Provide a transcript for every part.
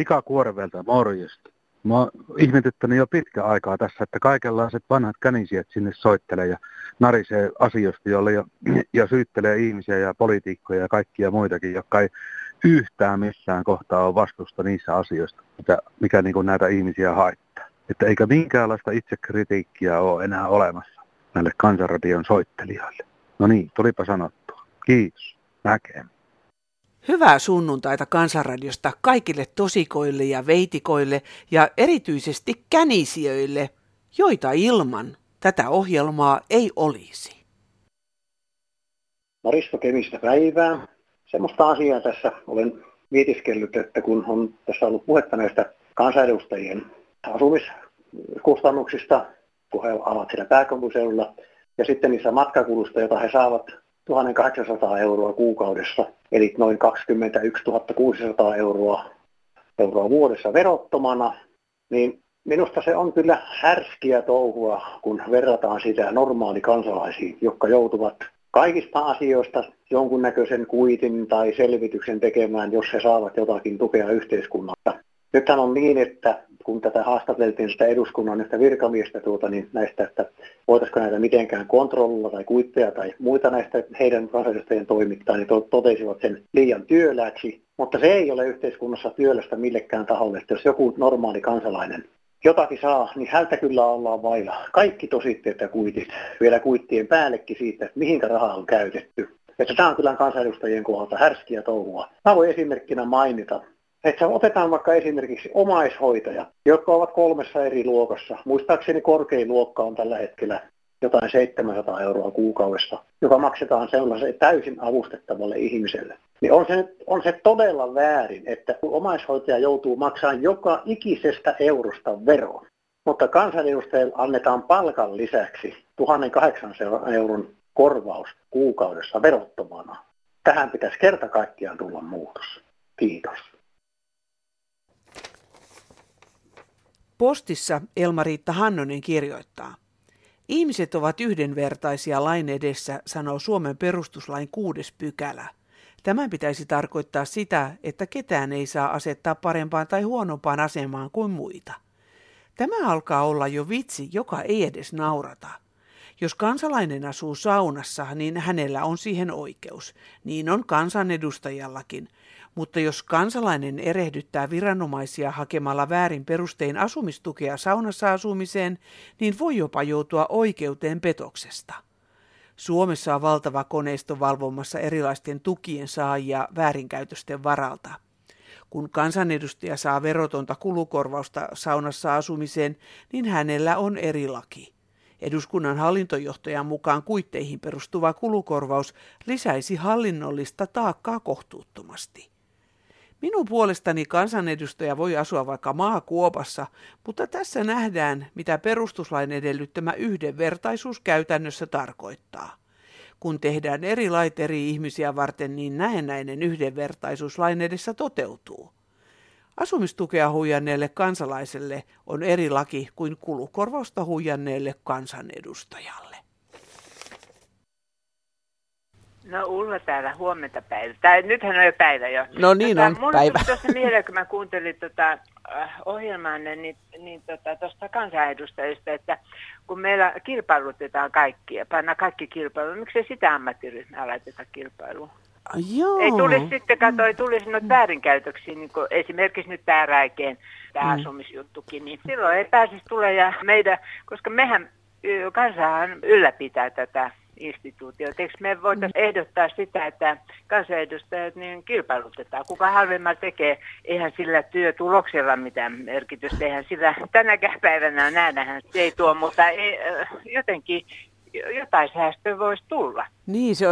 Mika Kuorevelta, morjesta. Mä oon ihmetyttänyt jo pitkä aikaa tässä, että kaikenlaiset vanhat känisijät sinne soittelee ja narisee asioista, jolle ja, ja syyttelee ihmisiä ja poliitikkoja ja kaikkia muitakin, jotka ei yhtään missään kohtaa ole vastusta niissä asioista, mikä, mikä niin näitä ihmisiä haittaa. Että eikä minkäänlaista itsekritiikkiä ole enää olemassa näille kansanradion soittelijoille. No niin, tulipa sanottua. Kiitos. Näkemiin. Hyvää sunnuntaita Kansanradiosta kaikille tosikoille ja veitikoille ja erityisesti känisijöille, joita ilman tätä ohjelmaa ei olisi. Maristo Kemistä päivää. Semmoista asiaa tässä olen mietiskellyt, että kun on tässä ollut puhetta näistä kansanedustajien asumiskustannuksista, kun he ovat siellä pääkaupunkiseudulla, ja sitten niissä matkakulusta, joita he saavat 1800 euroa kuukaudessa, eli noin 21 600 euroa, euroa vuodessa verottomana, niin minusta se on kyllä härskiä touhua, kun verrataan sitä normaali kansalaisiin, jotka joutuvat kaikista asioista jonkunnäköisen kuitin tai selvityksen tekemään, jos he saavat jotakin tukea yhteiskunnalta. Nythän on niin, että kun tätä haastateltiin sitä eduskunnan yhtä virkamiestä tuota, niin näistä, että voitaisiko näitä mitenkään kontrollilla tai kuitteja tai muita näistä heidän kansanedustajien toimittaa, niin totesivat sen liian työläksi. Mutta se ei ole yhteiskunnassa työlästä millekään taholle, että jos joku normaali kansalainen jotakin saa, niin häntä kyllä ollaan vailla. Kaikki tositteet ja kuitit, vielä kuittien päällekin siitä, että mihinkä rahaa on käytetty. Että tämä on kyllä kansanedustajien kohdalta härskiä touhua. Mä voin esimerkkinä mainita, että otetaan vaikka esimerkiksi omaishoitaja, jotka ovat kolmessa eri luokassa. Muistaakseni korkein luokka on tällä hetkellä jotain 700 euroa kuukaudessa, joka maksetaan sellaiselle täysin avustettavalle ihmiselle. Niin on se, on se todella väärin, että omaishoitaja joutuu maksamaan joka ikisestä eurosta veroa. Mutta kansanedustajille annetaan palkan lisäksi 1800 euron korvaus kuukaudessa verottomana. Tähän pitäisi kerta kaikkiaan tulla muutos. Kiitos. Postissa Elmariitta Hannonen kirjoittaa. Ihmiset ovat yhdenvertaisia lain edessä, sanoo Suomen perustuslain kuudes pykälä. Tämän pitäisi tarkoittaa sitä, että ketään ei saa asettaa parempaan tai huonompaan asemaan kuin muita. Tämä alkaa olla jo vitsi, joka ei edes naurata. Jos kansalainen asuu saunassa, niin hänellä on siihen oikeus. Niin on kansanedustajallakin – mutta jos kansalainen erehdyttää viranomaisia hakemalla väärin perustein asumistukea saunassa asumiseen, niin voi jopa joutua oikeuteen petoksesta. Suomessa on valtava koneisto valvomassa erilaisten tukien saajia väärinkäytösten varalta. Kun kansanedustaja saa verotonta kulukorvausta saunassa asumiseen, niin hänellä on eri laki. Eduskunnan hallintojohtajan mukaan kuitteihin perustuva kulukorvaus lisäisi hallinnollista taakkaa kohtuuttomasti. Minun puolestani kansanedustaja voi asua vaikka maakuopassa, mutta tässä nähdään, mitä perustuslain edellyttämä yhdenvertaisuus käytännössä tarkoittaa. Kun tehdään eri lait eri ihmisiä varten, niin näennäinen yhdenvertaisuus lain edessä toteutuu. Asumistukea huijanneelle kansalaiselle on eri laki kuin kulukorvausta huijanneelle kansanedustajalle. No Ulla täällä huomenta päivä. Tai nythän on jo päivä jo. No niin tota, on mulla päivä. tuossa mieleen, kun mä kuuntelin tota, äh, ohjelmaanne, niin, niin tota, tuosta kansanedustajista, että kun meillä kilpailutetaan kaikkia, pannaan kaikki kilpailuun, miksei sitä ammattiryhmää laiteta kilpailuun? Joo. Ei tulisi sitten, kato, ei tulisi noita väärinkäytöksiä, niin kuin esimerkiksi nyt tämä räikeen, tämä mm. asumisjuttukin, niin silloin ei pääsisi tulee ja meidän, koska mehän kansahan ylläpitää tätä instituutiot. Eikö me voitaisiin ehdottaa sitä, että kansanedustajat niin kilpailutetaan? Kuka halvemmalla tekee? Eihän sillä työtuloksella mitään merkitystä. Eihän sillä tänäkään päivänä nähdään, se ei tuo, mutta ei, jotenkin jotain säästöä voisi tulla. Niin, se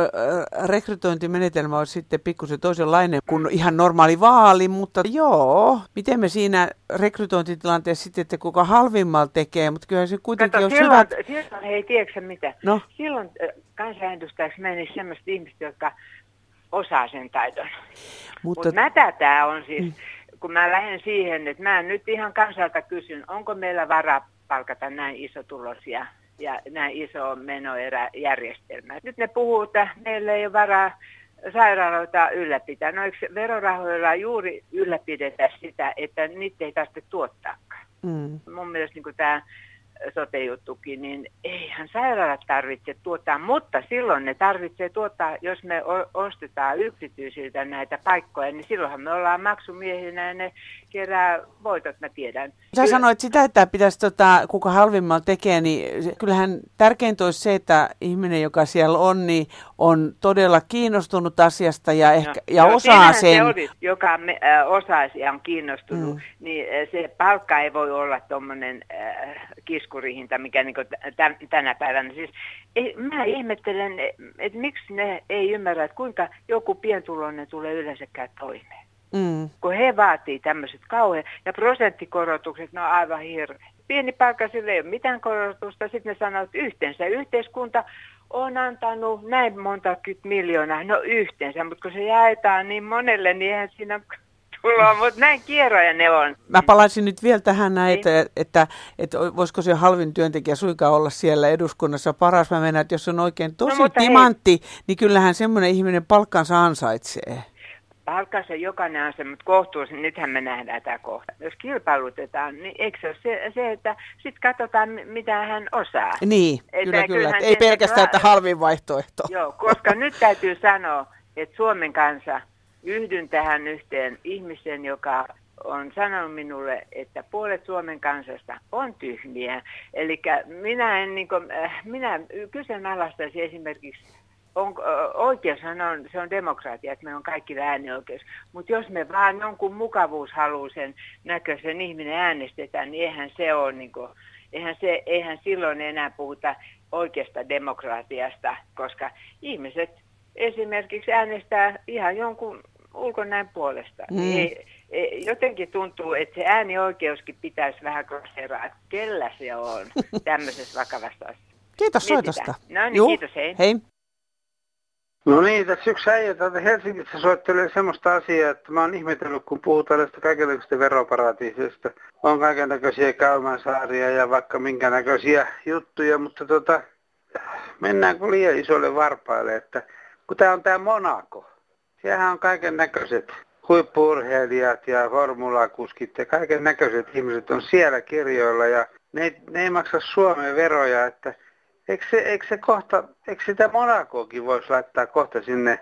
rekrytointimenetelmä on sitten pikkusen toisenlainen kuin ihan normaali vaali, mutta joo, miten me siinä rekrytointitilanteessa sitten, että kuka halvimmalla tekee, mutta kyllä se kuitenkin Kato, on silloin, hyvät... Silloin, hei, tiedätkö mitä? No. Silloin kansanedustajaksi meni sellaiset ihmiset, jotka osaa sen taidon. Mutta Mut mätä tämä on siis, mm. kun mä lähden siihen, että mä nyt ihan kansalta kysyn, onko meillä varaa palkata näin iso tulosia ja näin iso menoerä. Nyt ne puhuu, että meillä ei ole varaa sairaaloita ylläpitää. No eikö verorahoilla juuri ylläpidetä sitä, että niitä ei tarvitse tuottaakaan? Mm. Mun mielestä niin tämä sote-juttukin, niin eihän sairaalat tarvitse tuottaa, mutta silloin ne tarvitsee tuottaa, jos me ostetaan yksityisiltä näitä paikkoja, niin silloinhan me ollaan maksumiehinä ja ne kerää voitot, mä tiedän. Sä sanoit sitä, että pitäisi, tota, kuka halvimmalla tekee, niin kyllähän tärkeintä olisi se, että ihminen, joka siellä on, niin on todella kiinnostunut asiasta ja, ehkä, no, ja no, osaa sen. Se oli, joka me, äh, osaisi ja on kiinnostunut, mm. niin se palkka ei voi olla tuommoinen äh, kiskurihinta, mikä niin tämän, tänä päivänä. Siis, ei, mä ihmettelen, että miksi ne ei ymmärrä, että kuinka joku pientuloinen tulee yleensäkään toimeen. Mm. Kun he vaatii tämmöiset kauhean, ja prosenttikorotukset, ne on aivan hirveä. Pieni palkka sille ei ole mitään korotusta, sitten ne sanoo, että yhteensä yhteiskunta on antanut näin monta miljoonaa, no yhteensä, mutta kun se jaetaan niin monelle, niin eihän siinä tuloa, mutta näin kierroja ne on. Mä palaisin nyt vielä tähän niin. että, että, että voisiko se halvin työntekijä suinkaan olla siellä eduskunnassa paras. Mä mennään, että jos on oikein no, tosi no, timantti, hei. niin kyllähän semmoinen ihminen palkkansa ansaitsee. Palkkansa jokainen on se, mutta kohtuus, nythän me nähdään tämä kohta. Jos kilpailutetaan, niin eikö se ole se, se että sitten katsotaan, mitä hän osaa. Niin, että kyllä, kyllä. Ei pelkästään, että halvin vaihtoehto. Joo, koska nyt täytyy sanoa, että Suomen kansa – yhdyn tähän yhteen ihmisen, joka on sanonut minulle, että puolet Suomen kansasta on tyhmiä. Eli minä, en, niin kuin, äh, minä kyseenalaistaisin esimerkiksi, on, oikeushan on, se on demokratia, että meillä on kaikki äänioikeus. Mutta jos me vaan jonkun mukavuushaluisen näköisen ihminen äänestetään, niin eihän se ole, niin kuin, eihän, se, eihän silloin enää puhuta oikeasta demokratiasta, koska ihmiset esimerkiksi äänestää ihan jonkun ulkonäön puolesta. Mm. Ei, ei, jotenkin tuntuu, että se äänioikeuskin pitäisi vähän kroseraa, että kellä se on tämmöisessä vakavassa asiassa. Kiitos soitosta. No niin, Juh. kiitos, hei. hei. No niin, tässä yksi äijä täältä Helsingissä soittelee semmoista asiaa, että mä oon ihmetellyt, kun puhutaan tästä kaikenlaisista veroparatiisista. On kaikenlaisia käymänsaaria ja vaikka minkä näköisiä juttuja, mutta tota, mennäänkö liian isolle varpaille, että kun tää on tää Monaco, Siellähän on kaiken näköiset huippurheilijat ja formulakuskit ja kaiken näköiset ihmiset on siellä kirjoilla ja ne, ne ei maksa Suomen veroja, että eikö se, eikö se kohta, eikö sitä Monakoakin voisi laittaa kohta sinne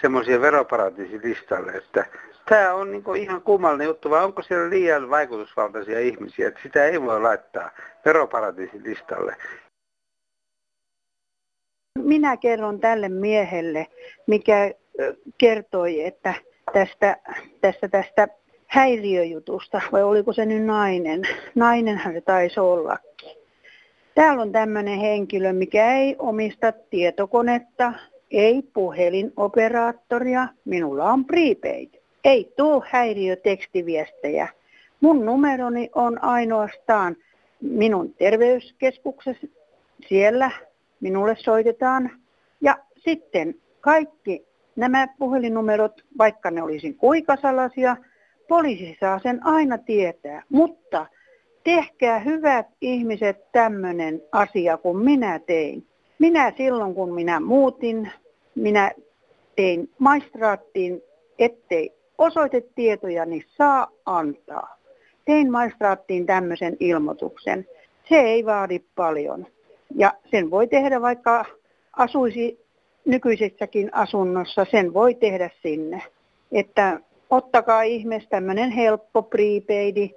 semmoisia veroparatiisilistalle, että tämä on niin ihan kummallinen juttu, vai onko siellä liian vaikutusvaltaisia ihmisiä, että sitä ei voi laittaa veroparatiisilistalle. Minä kerron tälle miehelle, mikä kertoi, että tästä, tästä, tästä häiriöjutusta, vai oliko se nyt nainen? Nainenhan se taisi ollakin. Täällä on tämmöinen henkilö, mikä ei omista tietokonetta, ei puhelinoperaattoria, minulla on prepaid. Ei tuu häiriötekstiviestejä. Mun numeroni on ainoastaan minun terveyskeskuksessa. Siellä minulle soitetaan. Ja sitten kaikki Nämä puhelinnumerot, vaikka ne olisi kuinka salaisia, poliisi saa sen aina tietää. Mutta tehkää hyvät ihmiset tämmöinen asia kuin minä tein. Minä silloin kun minä muutin, minä tein maistraattiin, ettei osoitetietojani saa antaa. Tein maistraattiin tämmöisen ilmoituksen. Se ei vaadi paljon. Ja sen voi tehdä vaikka asuisi nykyisessäkin asunnossa, sen voi tehdä sinne. Että ottakaa ihmeessä tämmöinen helppo prepaidi.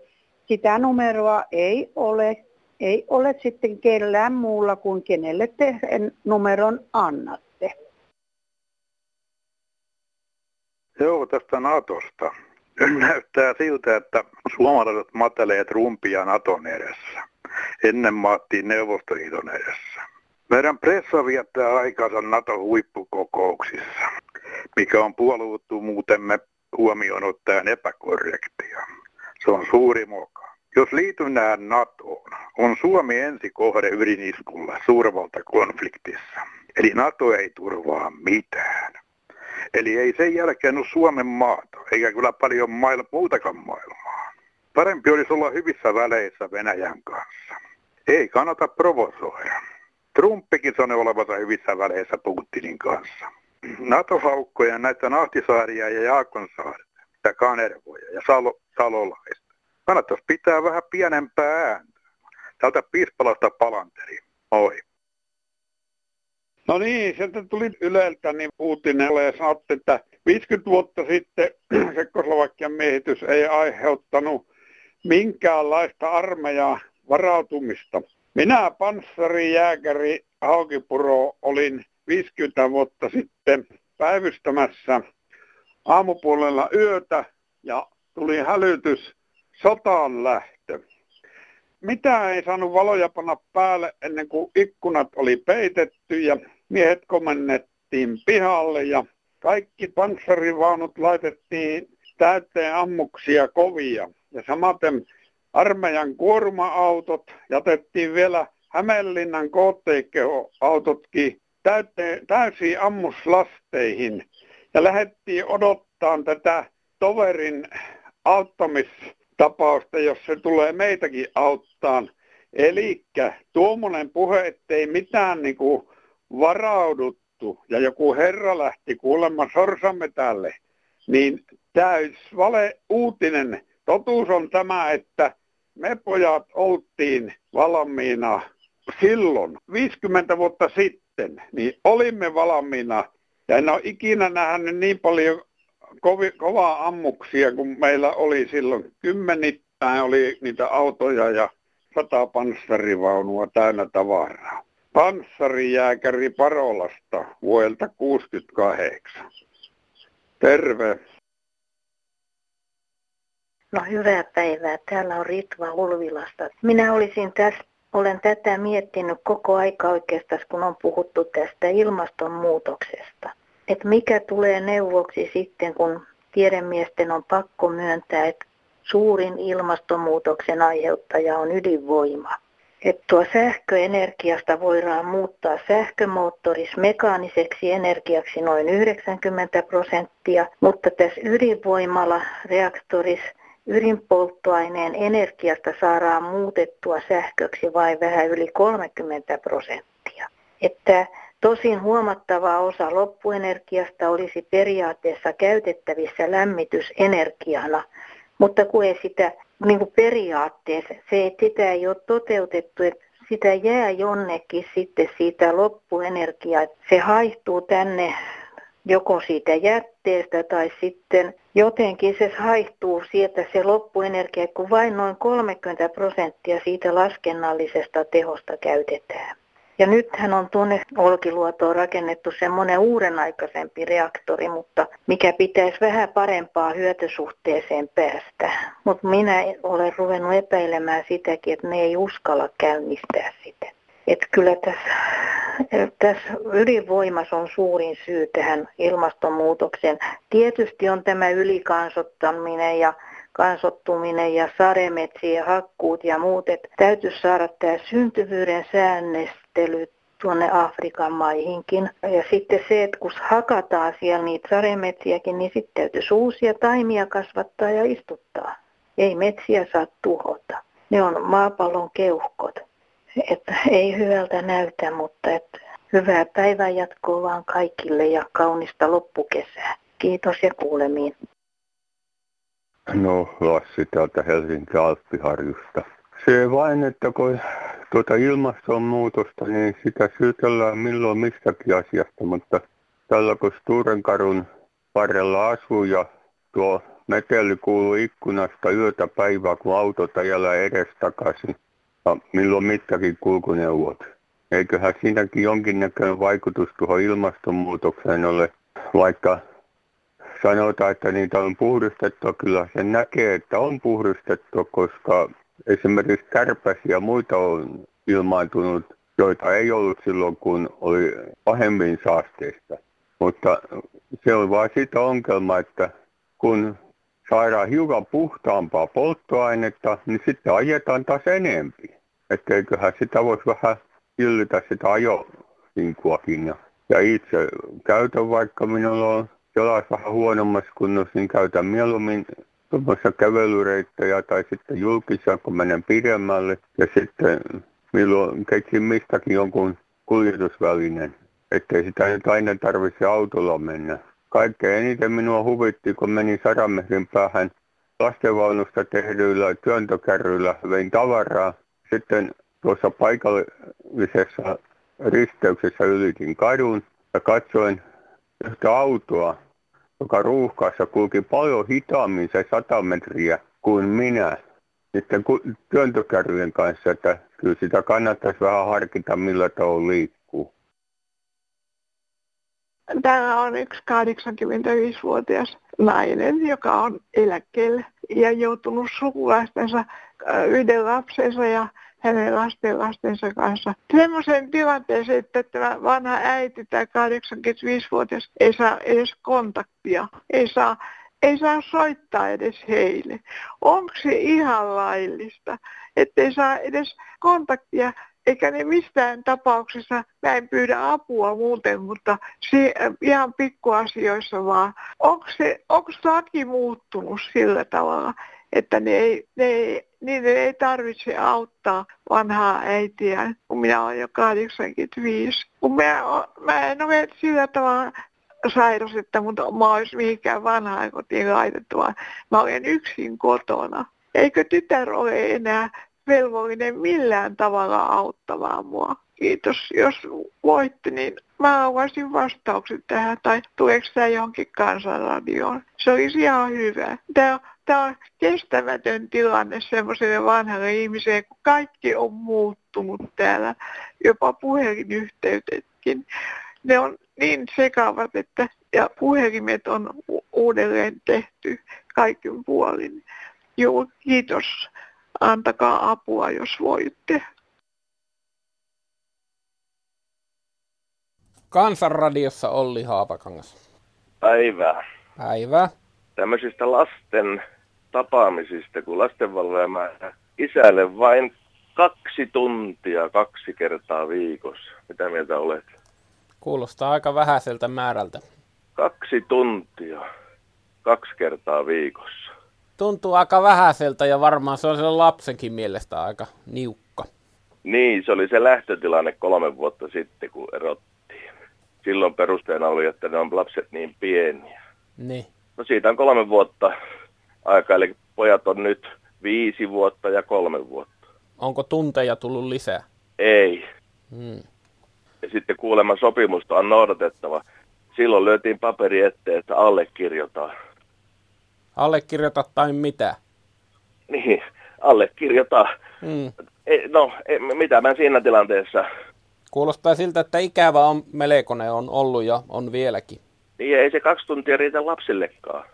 Sitä numeroa ei ole, ei ole sitten kellään muulla kuin kenelle te numeron annatte. Joo, tästä Natosta. Näyttää siltä, että suomalaiset matelee trumpia Naton edessä. Ennen maattiin Neuvostoliiton edessä. Meidän pressa viettää aikansa NATO-huippukokouksissa, mikä on muutemme huomioon ottaen epäkorrektia. Se on suuri moka. Jos liitynnään NATOon, on Suomi ensi kohde ydiniskulla suurvaltakonfliktissa. Eli NATO ei turvaa mitään. Eli ei sen jälkeen ole Suomen maata, eikä kyllä paljon maailma, muutakaan maailmaa. Parempi olisi olla hyvissä väleissä Venäjän kanssa. Ei kannata provosoida. Trumpikin sanoi olevansa hyvissä väleissä Putinin kanssa. NATO-haukkoja, näitä Nahtisaaria ja Jaakonsaarta ja Kanervoja ja Salo, Salolaista. Kannattaisi pitää vähän pienempää ääntä. Tältä Piispalasta palanteri. Moi. No niin, sieltä tuli Yleltä niin uutinen ja sanotte, että 50 vuotta sitten Sekkoslovakian miehitys ei aiheuttanut minkäänlaista armeijaa varautumista. Minä panssarijääkäri Haukipuro olin 50 vuotta sitten päivystämässä aamupuolella yötä ja tuli hälytys sotaan lähtö. Mitä ei saanut valoja panna päälle ennen kuin ikkunat oli peitetty ja miehet komennettiin pihalle ja kaikki panssarivaunut laitettiin täyteen ammuksia kovia. Ja samaten armeijan kuorma-autot jätettiin vielä Hämeenlinnan KTK-autotkin täysiin ammuslasteihin ja lähdettiin odottaa tätä toverin auttamistapausta, jos se tulee meitäkin auttaan. Eli tuommoinen puhe, ettei mitään niin kuin varauduttu ja joku herra lähti kuulemma sorsamme tälle, niin täys vale uutinen. Totuus on tämä, että me pojat oltiin valmiina silloin, 50 vuotta sitten, niin olimme valmiina. Ja en ole ikinä nähnyt niin paljon kovi, kovaa ammuksia kuin meillä oli silloin. Kymmenittäin oli niitä autoja ja sata panssarivaunua täynnä tavaraa. Panssarijääkäri Parolasta vuodelta 68. Terve. No hyvää päivää. Täällä on Ritva Ulvilasta. Minä olisin tässä, olen tätä miettinyt koko aika oikeastaan, kun on puhuttu tästä ilmastonmuutoksesta. Että mikä tulee neuvoksi sitten, kun tiedemiesten on pakko myöntää, että suurin ilmastonmuutoksen aiheuttaja on ydinvoima. Että tuo sähköenergiasta voidaan muuttaa sähkömoottoris mekaaniseksi energiaksi noin 90 prosenttia, mutta tässä ydinvoimalla reaktorissa ydinpolttoaineen energiasta saadaan muutettua sähköksi vain vähän yli 30 prosenttia. Että tosin huomattava osa loppuenergiasta olisi periaatteessa käytettävissä lämmitysenergiana, mutta kun ei sitä niin kuin periaatteessa, se, että sitä ei ole toteutettu, että sitä jää jonnekin sitten siitä loppuenergiaa, se haihtuu tänne joko siitä jätteestä tai sitten jotenkin se haihtuu sieltä se loppuenergia, kun vain noin 30 prosenttia siitä laskennallisesta tehosta käytetään. Ja nythän on tuonne Olkiluotoon rakennettu semmoinen uuden aikaisempi reaktori, mutta mikä pitäisi vähän parempaa hyötysuhteeseen päästä. Mutta minä olen ruvennut epäilemään sitäkin, että ne ei uskalla käynnistää sitä. Että kyllä tässä, tässä ydinvoimas on suurin syy tähän ilmastonmuutokseen. Tietysti on tämä ylikansottaminen ja kansottuminen ja sademetsien hakkuut ja muut. Että täytyisi saada tämä syntyvyyden säännöstely tuonne Afrikan maihinkin. Ja sitten se, että kun hakataan siellä niitä sademetsiäkin, niin sitten täytyisi uusia taimia kasvattaa ja istuttaa. Ei metsiä saa tuhota. Ne on maapallon keuhkot. Että ei hyvältä näytä, mutta että hyvää päivän jatkoa vaan kaikille ja kaunista loppukesää. Kiitos ja kuulemiin. No, Lassi täältä Helsinki Alppiharjusta. Se vain, että kun tuota ilmastonmuutosta, niin sitä syytellään milloin mistäkin asiasta, mutta tällä kun Sturenkarun varrella asuu ja tuo meteli kuuluu ikkunasta yötä päivää, kun autot ajellaan edestakaisin, ja milloin mittäkin kulkuneuvot. Eiköhän siinäkin jonkinnäköinen vaikutus tuohon ilmastonmuutokseen ole, vaikka sanotaan, että niitä on puhdistettu. Kyllä se näkee, että on puhdistettu, koska esimerkiksi kärpäsiä ja muita on ilmaantunut, joita ei ollut silloin, kun oli pahemmin saasteista. Mutta se on vain sitä ongelma, että kun saadaan hiukan puhtaampaa polttoainetta, niin sitten ajetaan taas enempi. Että eiköhän sitä voisi vähän hillitä sitä ajoinkuakin. Ja, ja itse käytän, vaikka minulla on jalas vähän huonommassa kunnossa, niin käytän mieluummin tuommoisia kävelyreittejä tai sitten julkisia, kun menen pidemmälle. Ja sitten milloin keksin mistäkin jonkun kuljetusvälineen. ettei sitä nyt aina tarvitse autolla mennä. Kaikkein eniten minua huvitti, kun menin Saramehdin päähän lastenvaunusta tehdyillä työntökärryillä vein tavaraa. Sitten tuossa paikallisessa risteyksessä ylitin kadun ja katsoin yhtä autoa, joka ruuhkaassa kulki paljon hitaammin se 100 metriä kuin minä sitten työntökärryjen kanssa, että kyllä sitä kannattaisi vähän harkita, millä tavalla liikkuu. Täällä on yksi 85-vuotias nainen, joka on eläkkeellä ja joutunut sukulaistensa yhden lapsensa ja hänen lasten lastensa kanssa. Semmoisen tilanteeseen, että tämä vanha äiti, tämä 85-vuotias, ei saa edes kontaktia, ei saa, ei saa soittaa edes heille. Onko se ihan laillista, ettei saa edes kontaktia eikä ne mistään tapauksessa, mä en pyydä apua muuten, mutta se, ihan pikkuasioissa vaan. Onko, se, onko laki muuttunut sillä tavalla, että ne ei, ne ei, niiden ei tarvitse auttaa vanhaa äitiä, kun minä olen jo 85. Kun mä, mä en ole sillä tavalla sairas, että mut mä olisi mihinkään vanhaan kotiin laitettu, vaan mä olen yksin kotona. Eikö tytär ole enää velvollinen millään tavalla auttamaan mua? Kiitos. Jos voitte, niin mä haluaisin vastaukset tähän, tai tuleeko tämä johonkin kansanradioon. Se olisi ihan hyvä. Tämä tämä on kestämätön tilanne semmoiselle vanhalle ihmiselle, kun kaikki on muuttunut täällä, jopa puhelinyhteytetkin. Ne on niin sekavat, että ja puhelimet on uudelleen tehty kaikin puolin. Joo, kiitos. Antakaa apua, jos voitte. Kansanradiossa Olli Haapakangas. Päivää. Päivää. Tämmöisistä lasten tapaamisista, kun lastenvalvoja isälle vain kaksi tuntia kaksi kertaa viikossa. Mitä mieltä olet? Kuulostaa aika vähäiseltä määrältä. Kaksi tuntia kaksi kertaa viikossa. Tuntuu aika vähäiseltä ja varmaan se on sen lapsenkin mielestä aika niukka. Niin, se oli se lähtötilanne kolme vuotta sitten, kun erottiin. Silloin perusteena oli, että ne on lapset niin pieniä. Niin. No siitä on kolme vuotta aika, eli pojat on nyt viisi vuotta ja kolme vuotta. Onko tunteja tullut lisää? Ei. Hmm. Ja sitten kuulemma sopimusta on noudatettava. Silloin löytiin paperi eteen, että allekirjoitetaan. Allekirjoita tai mitä? Niin, allekirjoita. Hmm. Ei, no, ei, mitä mä siinä tilanteessa? Kuulostaa siltä, että ikävä on melkoinen on ollut ja on vieläkin. Niin, ei se kaksi tuntia riitä lapsillekaan.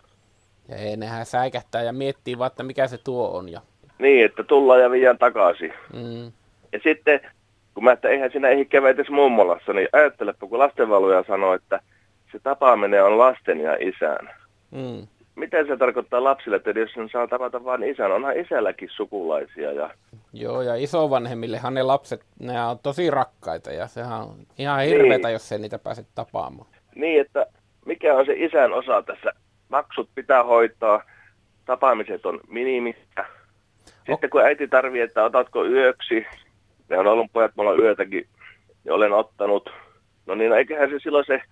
Ja ei, nehän säikähtää ja miettii vaan, että mikä se tuo on. Ja... Niin, että tullaan ja viiän takaisin. Mm. Ja sitten, kun mä, että eihän sinä ehdi käveä mummolassa, niin ajattelepa, kun lastenvalvoja sanoo, että se tapaaminen on lasten ja isän. Mm. Miten se tarkoittaa lapsille, että jos sen saa tavata vain isän, onhan isälläkin sukulaisia. Ja... Joo, ja isovanhemmillehan ne lapset, ne on tosi rakkaita ja sehän on ihan hirveetä, niin. jos ei niitä pääse tapaamaan. Niin, että mikä on se isän osa tässä maksut pitää hoitaa, tapaamiset on minimissä. Sitten kun äiti tarvii, että otatko yöksi, ne on ollut pojat mulla yötäkin, niin olen ottanut. No niin, eiköhän se silloin se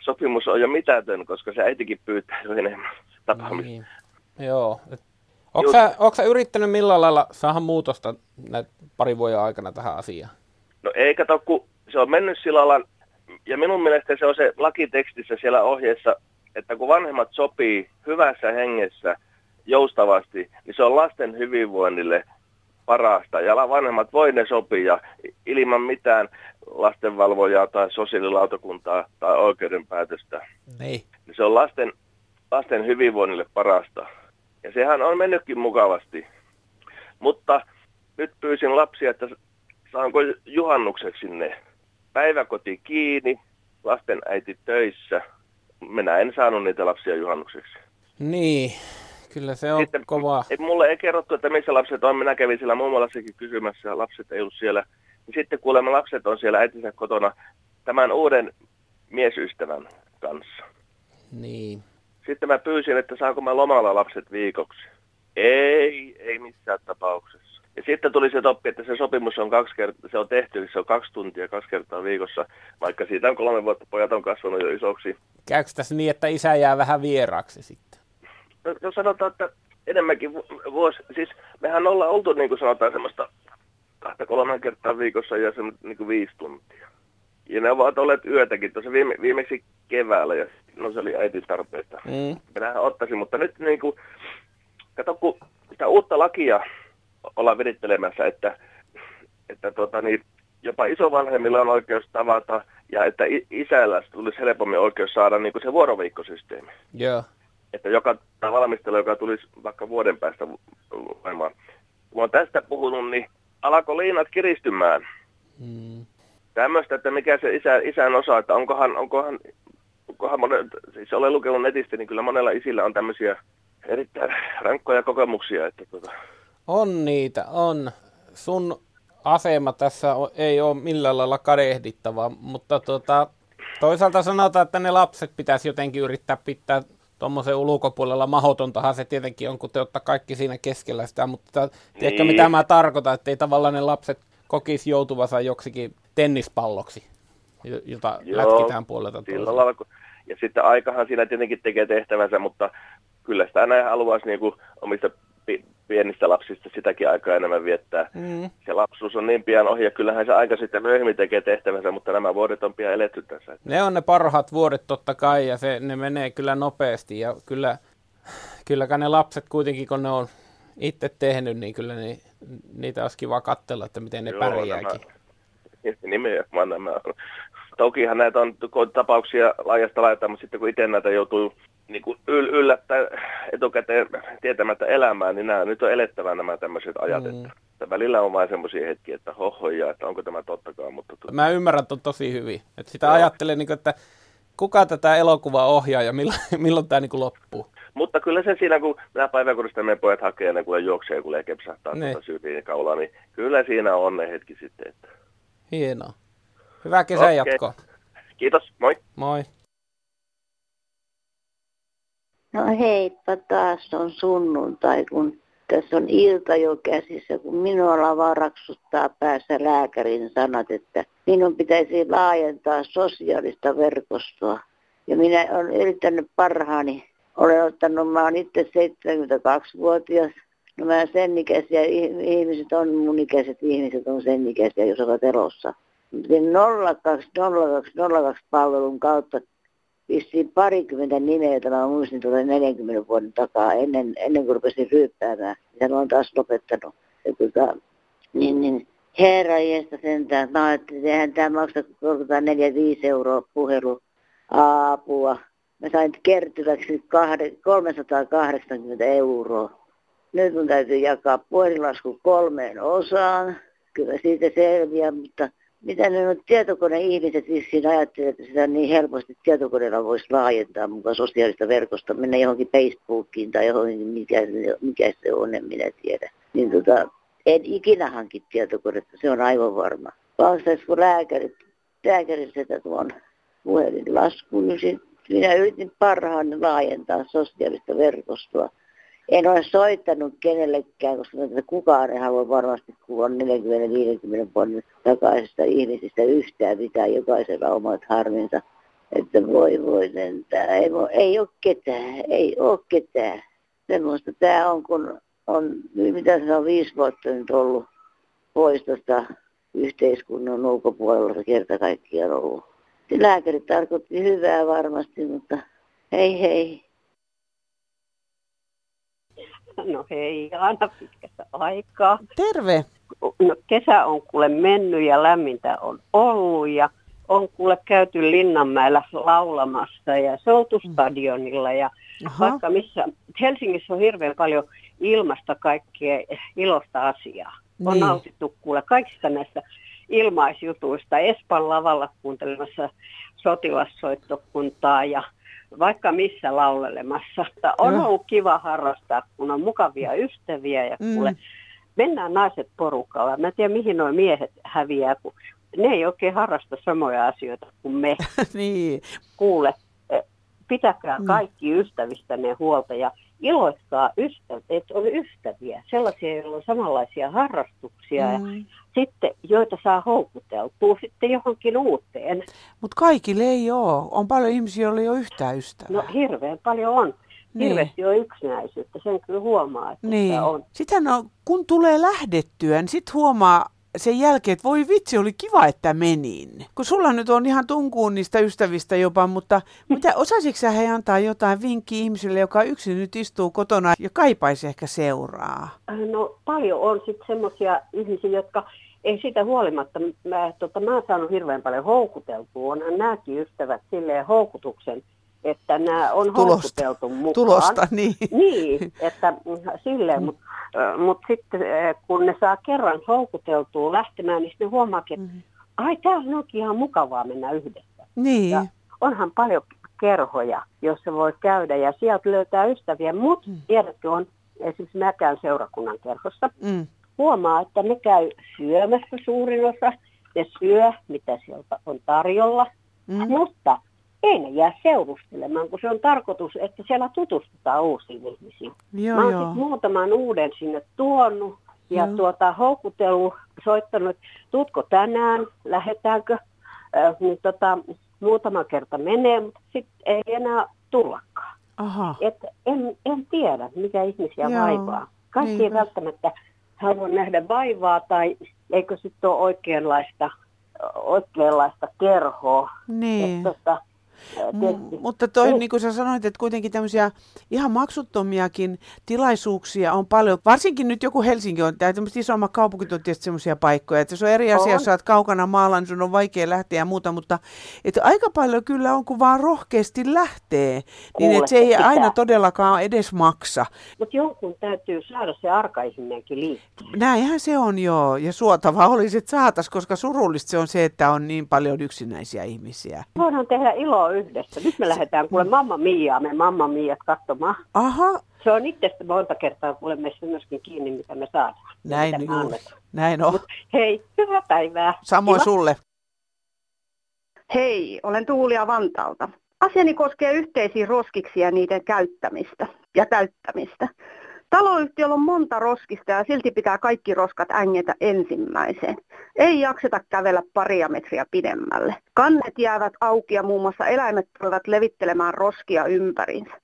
sopimus on jo mitätön, koska se äitikin pyytää jo enemmän tapaamista. Niin. Joo. Onko sä, sä yrittänyt millään lailla saada muutosta näitä pari vuoden aikana tähän asiaan? No ei kato, kun se on mennyt sillä lailla, ja minun mielestä se on se lakitekstissä siellä ohjeessa että kun vanhemmat sopii hyvässä hengessä joustavasti, niin se on lasten hyvinvoinnille parasta. Ja vanhemmat voi ne sopia ilman mitään lastenvalvojaa tai sosiaalilautakuntaa tai oikeudenpäätöstä. Niin. Se on lasten, lasten hyvinvoinnille parasta. Ja sehän on mennytkin mukavasti. Mutta nyt pyysin lapsia, että saanko juhannukseksi ne päiväkoti kiinni, lasten äiti töissä – minä en saanut niitä lapsia juhannukseksi. Niin, kyllä se on Sitten, kovaa. Ei, mulle ei kerrottu, että missä lapset on. Minä kävin siellä mummolassakin kysymässä ja lapset ei ollut siellä. Ja sitten kuulemma lapset on siellä äitinsä kotona tämän uuden miesystävän kanssa. Niin. Sitten mä pyysin, että saanko mä lomalla lapset viikoksi. Ei, ei missään tapauksessa. Ja sitten tuli se toppi, että se sopimus on kaksi kertaa, se on tehty, se on kaksi tuntia kaksi kertaa viikossa, vaikka siitä on kolme vuotta, pojat on kasvanut jo isoksi. Käykö tässä niin, että isä jää vähän vieraaksi sitten? No, no sanotaan, että enemmänkin vuosi, siis mehän ollaan oltu niin kuin sanotaan semmoista kahta kolme kertaa viikossa ja se niin kuin viisi tuntia. Ja ne ovat olleet yötäkin tuossa viime, viimeksi keväällä ja no se oli äitin tarpeesta. Mm. Minähän ottaisin, mutta nyt niin kuin, kato kun sitä uutta lakia ollaan virittelemässä, että, että tota, niin, jopa isovanhemmilla on oikeus tavata ja että isällä tulisi helpommin oikeus saada niin kuin se vuoroviikkosysteemi. Joo. Että joka valmistelu, joka tulisi vaikka vuoden päästä voimaan. Kun on tästä puhunut, niin alako liinat kiristymään. Mm. Tämmöistä, että mikä se isä, isän osa, että onkohan, onkohan, onkohan monen, siis olen lukenut netistä, niin kyllä monella isillä on tämmöisiä erittäin rankkoja kokemuksia. Että tuota. On niitä, on. Sun asema tässä ei ole millään lailla kadehdittava, mutta tuota, toisaalta sanotaan, että ne lapset pitäisi jotenkin yrittää pitää tuommoisen ulkopuolella mahdotontahan se tietenkin on, kun te ottaa kaikki siinä keskellä sitä, mutta niin. tiedätkö mitä mä tarkoitan, että ei tavallaan ne lapset kokisi joutuvansa joksikin tennispalloksi, jota Joo, lätkitään puolelta toisella. Ja sitten aikahan siinä tietenkin tekee tehtävänsä, mutta kyllä sitä näin haluaisi niin kuin omista pienistä lapsista sitäkin aikaa enemmän viettää. Mm. Se lapsuus on niin pian ohi ja kyllähän se aika sitten myöhemmin tekee tehtävänsä, mutta nämä vuodet on pian eletty tässä. Ne on ne parhaat vuodet totta kai ja se, ne menee kyllä nopeasti ja kyllä, kylläkään ne lapset kuitenkin kun ne on itse tehnyt, niin kyllä ni, niitä olisi kiva katsella, että miten ne Joo, pärjääkin. Nämä, nimenomaan nämä on. Tokihan näitä on tapauksia laajasta laitaa, mutta sitten kun itse näitä joutuu niin kuin yl- yllättää etukäteen tietämättä elämään, niin nämä nyt on elettävä nämä tämmöiset ajat, mm. että, välillä on vain semmoisia hetkiä, että hohoja, että onko tämä tottakaan. Mutta tuota... Mä ymmärrän ton tosi hyvin. Että sitä Joo. ajattelee, niin kuin, että kuka tätä elokuvaa ohjaa ja milloin, milloin tämä niin kuin loppuu. Mutta kyllä se siinä, kun nämä päiväkodista meidän pojat hakee ne, kun juoksee, kun kepsahtaa tuota syytiin kaulaa, niin kyllä siinä on ne hetki sitten. Että... Hienoa. Hyvää kesän okay. jatkoa. Kiitos, moi. Moi. No heippa taas on sunnuntai, kun tässä on ilta jo käsissä, kun minua varaksuttaa päässä lääkärin sanat, että minun pitäisi laajentaa sosiaalista verkostoa. Ja minä olen yrittänyt parhaani. Olen ottanut, mä olen itse 72-vuotias. No mä sen ikäisiä ihmiset on, mun ikäiset ihmiset on sen ikäisiä, jos ovat elossa. 020202 palvelun kautta vissiin parikymmentä nimeä, jota mä muistin tuolla 40 vuoden takaa ennen, ennen kuin rupesin ryyppäämään. Ja olen taas lopettanut. Ja tuota, niin, niin, herra jeesta sentään. Mä ajattelin, että eihän tämä maksa 4-5 euroa puhelu apua. Mä sain kertyväksi 380 euroa. Nyt mun täytyy jakaa puhelinlasku kolmeen osaan. Kyllä siitä selviää, mutta mitä ne on tietokoneihmiset vissiin ajattelee, että sitä niin helposti tietokoneella voisi laajentaa mukaan sosiaalista verkosta, mennä johonkin Facebookiin tai johonkin, mikä, mikä se on, en minä tiedä. Niin tota, en ikinä hanki tietokonetta, se on aivan varma. Vastaisiko lääkärit, lääkärit sitä tuon puhelinlaskuun, niin minä yritin parhaan laajentaa sosiaalista verkostoa en ole soittanut kenellekään, koska kukaan ei halua varmasti kuulla 40-50 vuoden takaisista ihmisistä yhtään mitään, jokaisella omat harminsa. Että voi voi lentää, ei, voi, ei ole ketään, ei ole ketään. Semmoista tämä on, kun on, mitä se on viisi vuotta nyt ollut pois tuosta yhteiskunnan ulkopuolella kerta kaikkiaan ollut. Se lääkäri tarkoitti hyvää varmasti, mutta hei hei. No hei, aina pitkästä aikaa. Terve. No, kesä on kuule mennyt ja lämmintä on ollut ja on kuule käyty Linnanmäellä laulamassa ja se on stadionilla ja Aha. vaikka missä, Helsingissä on hirveän paljon ilmasta kaikkea ilosta asiaa. On niin. nautittu kuule kaikista näistä ilmaisjutuista. Espan lavalla kuuntelemassa sotilassoittokuntaa ja vaikka missä laulelemassa. On no. ollut kiva harrastaa, kun on mukavia ystäviä ja mm. kuule, mennään naiset porukalla. Mä en tiedä, mihin nuo miehet häviää, kun ne ei oikein harrasta samoja asioita kuin me. niin. Kuule, eh, pitäkää mm. kaikki ystävistä ne huolta ja iloittaa ystäviä, että on ystäviä, sellaisia, joilla on samanlaisia harrastuksia mm. ja sitten, joita saa houkuteltua sitten johonkin uuteen. Mutta kaikille ei ole. On paljon ihmisiä, joilla ei ole yhtään ystävää. No hirveän paljon on. Niin. Hirveästi on yksinäisyyttä, sen kyllä huomaa, että niin. sitä on. Sitten no, kun tulee lähdettyä, niin sitten huomaa sen jälkeen, että voi vitsi, oli kiva, että menin. Kun sulla nyt on ihan tunkuun niistä ystävistä jopa, mutta mitä, osaisitko sä he antaa jotain vinkkiä ihmiselle, joka yksin nyt istuu kotona ja kaipaisi ehkä seuraa? No paljon on sitten semmoisia ihmisiä, jotka ei sitä huolimatta, mä, tota, mä oon saanut hirveän paljon houkuteltua, onhan nämäkin ystävät silleen houkutuksen, että nämä on Tulosta. houkuteltu mukaan. Tulosta, niin. Niin, että silleen, mutta mut sitten kun ne saa kerran houkuteltua lähtemään, niin sitten ne huomaakin, että mm. ai täällä onkin ihan mukavaa mennä yhdessä. Niin. Ja onhan paljon kerhoja, joissa voi käydä ja sieltä löytää ystäviä, mutta mm. tiedätkö, on esimerkiksi mä käyn seurakunnan kerhossa. Mm. Huomaa, että ne käy syömässä suurin osa, ne syö, mitä sieltä on tarjolla, mm. mutta ei ne jää seurustelemaan, kun se on tarkoitus, että siellä tutustutaan uusiin ihmisiin. Joo, Mä oon joo. muutaman uuden sinne tuonut ja joo. tuota, houkutellut, soittanut, että tuutko tänään, lähetäänkö, äh, niin tota, muutama kerta menee, mutta sitten ei enää tullakaan. Aha. Et en, en tiedä, mikä ihmisiä Joo, vaivaa. Kaikki ei välttämättä halua nähdä vaivaa tai eikö sitten ole oikeanlaista, oikeanlaista kerhoa. Niin. Et, tota, Mutta toi, niin kuin sä sanoit, että kuitenkin tämmöisiä ihan maksuttomiakin tilaisuuksia on paljon. Varsinkin nyt joku Helsinki on, tai tämmöiset isommat kaupungit on tietysti semmoisia paikkoja, että se on eri asia, On. jos sä oot kaukana maalla, niin sun on vaikea lähteä ja muuta, mutta että aika paljon kyllä on, kun vaan rohkeasti lähtee, niin Kuule, että se ei pitää. aina todellakaan edes maksa. Mutta jonkun täytyy saada se arkaihminenkin liikkeelle. Näinhän se on joo, ja suotavaa olisi, että saatas, koska surullista se on se, että on niin paljon yksinäisiä ihmisiä. Voidaan tehdä iloa yhdessä. Nyt me lähdetään kuule Mamma Miaa, me Mamma Miat katsomaan. Aha, Se on itsestä monta kertaa kuule meissä myöskin kiinni, mitä me saadaan. näin me. Näin on. Hei, hyvää päivää. Samoin Kiva. sulle. Hei, olen Tuulia Vantaalta. Asiani koskee yhteisiä roskiksi ja niiden käyttämistä ja täyttämistä. Taloyhtiöllä on monta roskista ja silti pitää kaikki roskat ängetä ensimmäiseen. Ei jakseta kävellä paria metriä pidemmälle. Kannet jäävät auki ja muun muassa eläimet tulevat levittelemään roskia ympäriinsä.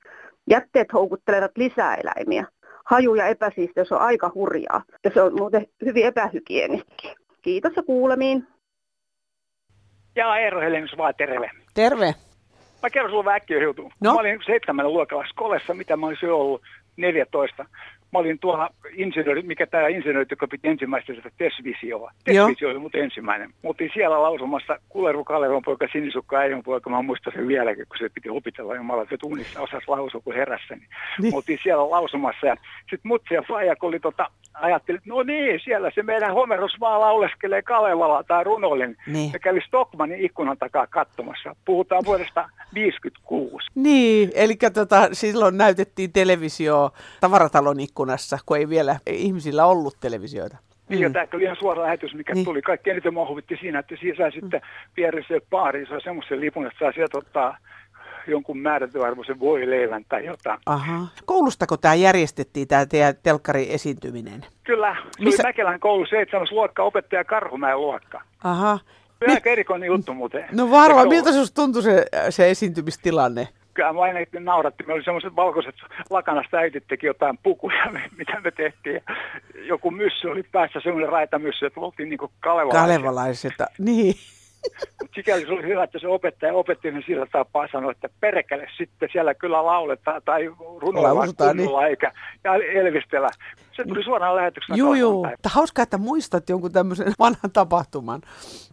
Jätteet houkuttelevat lisää eläimiä. Haju ja epäsiisteys on aika hurjaa ja se on muuten hyvin epähygienistäkin. Kiitos ja kuulemiin. Ja Eero Helenius vaan terve. Terve. Mä kerron sulle vähän äkkiä jutun. No. Mä olin seitsemännen luokalla skolessa, mitä mä olisin ollut 14. Mä olin tuolla insinööri, mikä tämä insinööri, joka piti ensimmäistä sitä TES-visioa. TES-visio oli mut ensimmäinen. Mä oltiin siellä lausumassa Kuleru Kalevon poika, Sinisukka äijän poika, mä muistan sen vieläkin, kun se piti opetella jumala, että tunnissa osasi lausua kuin herässä. Niin. Niin. Oltiin siellä lausumassa ja sitten mutsi ja faija, kun oli tota, ajatteli, että no niin, siellä se meidän Homeros vaan lauleskelee Kalevala tai runollinen. Niin. Se kävi Stockmanin ikkunan takaa katsomassa. Puhutaan vuodesta 56. Niin, eli tota, silloin näytettiin televisio tavaratalon ikkunassa, kun ei vielä ihmisillä ollut televisioita. Niin, ja tämä oli ihan suora lähetys, mikä Niin. tuli. Kaikki eniten mua huvitti siinä, että siinä sai sitten pieriseen baariin, sai semmoisen lipun, että saa sieltä ottaa jonkun määrätyarvoisen voileivän tai jotain. Aha. Koulustako tämä järjestettiin, tämä teidän telkkari-esiintyminen? Kyllä, se Missä- oli Mäkelän koulu 7. luokka, opettaja Karhumäen luokka. Aha. Se on aika erikoinen juttu muuten. No varmaan, Se miltä sinusta tuntui se, se esiintymistilanne? Kyllä mä aina nauratti. Meillä oli semmoiset valkoiset lakanasta äitit teki jotain pukuja, mitä me tehtiin. Ja joku myssy oli päässä, semmoinen raitamyssy, että oltiin niin kuin kalevalaisia. Kalevalaiset. Niin. Mutta sikäli se oli hyvä, että se opettaja opetti ne sillä tapaa sanoi, että perkele sitten siellä kyllä lauletaan tai runoillaan Lausutaan, kunnolla niin. eikä ja elvistellä. Se tuli suoraan lähetyksenä. Päivänä. Mutta hauskaa, että muistat jonkun tämmöisen vanhan tapahtuman.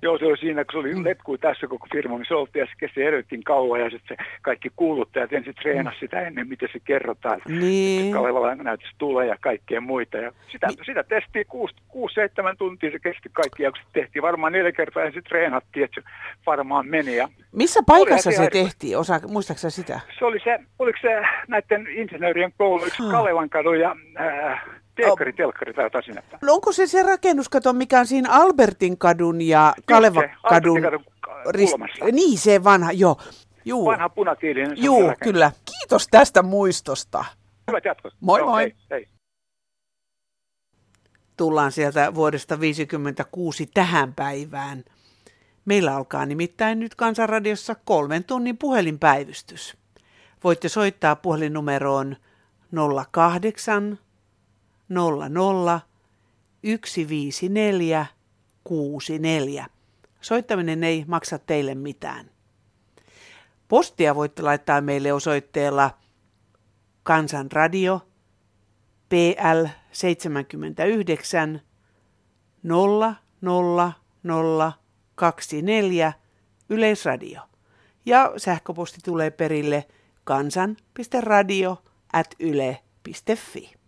Joo, se oli siinä, kun se oli letkui tässä koko firma, niin se oltiin ja se kesti erittäin kauan ja sitten se kaikki kuuluttajat ensin treenasi sitä ennen, miten se kerrotaan. Niin. Kalevala näytös tulee ja kaikkea muita. Ja sitä, sitä testiin 6-7 tuntia, se kesti kaikki ja kun se tehtiin varmaan neljä kertaa ja sitten treenattiin, että se varmaan meni. Ja Missä paikassa se tehtiin? Osa, muistaaksä sitä? Se oli se, oliko se näiden insinöörien koulu, yksi Kalevan kadun ja äh, Teekkari, Telkkari tai jotain siinä. No onko se se rakennuskato, mikä on siinä Albertin kadun ja Kalevan se, kadun rist... Niin, se vanha, joo. Juu, Vanha punatiilinen. se rakennus. kyllä. Kiitos tästä muistosta. Hyvät jatkot. Moi moi. Hei, hei. Tullaan sieltä vuodesta 1956 tähän päivään. Meillä alkaa nimittäin nyt Kansanradiossa kolmen tunnin puhelinpäivystys. Voitte soittaa puhelinnumeroon 08 00 154 64. Soittaminen ei maksa teille mitään. Postia voitte laittaa meille osoitteella Kansanradio PL 79 00024 Yleisradio. Ja sähköposti tulee perille kansan.radio at yle.fi.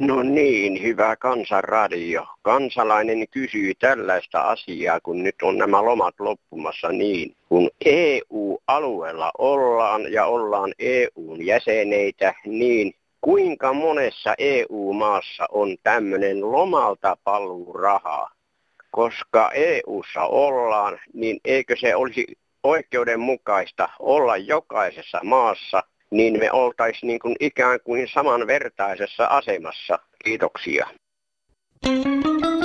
No niin, hyvä kansanradio. Kansalainen kysyy tällaista asiaa, kun nyt on nämä lomat loppumassa niin. Kun EU-alueella ollaan ja ollaan EUn jäseneitä, niin kuinka monessa EU-maassa on tämmöinen lomalta paluuraha? Koska EUssa ollaan, niin eikö se olisi oikeudenmukaista olla jokaisessa maassa niin me oltaisiin niin kuin ikään kuin samanvertaisessa asemassa. Kiitoksia. Thank you.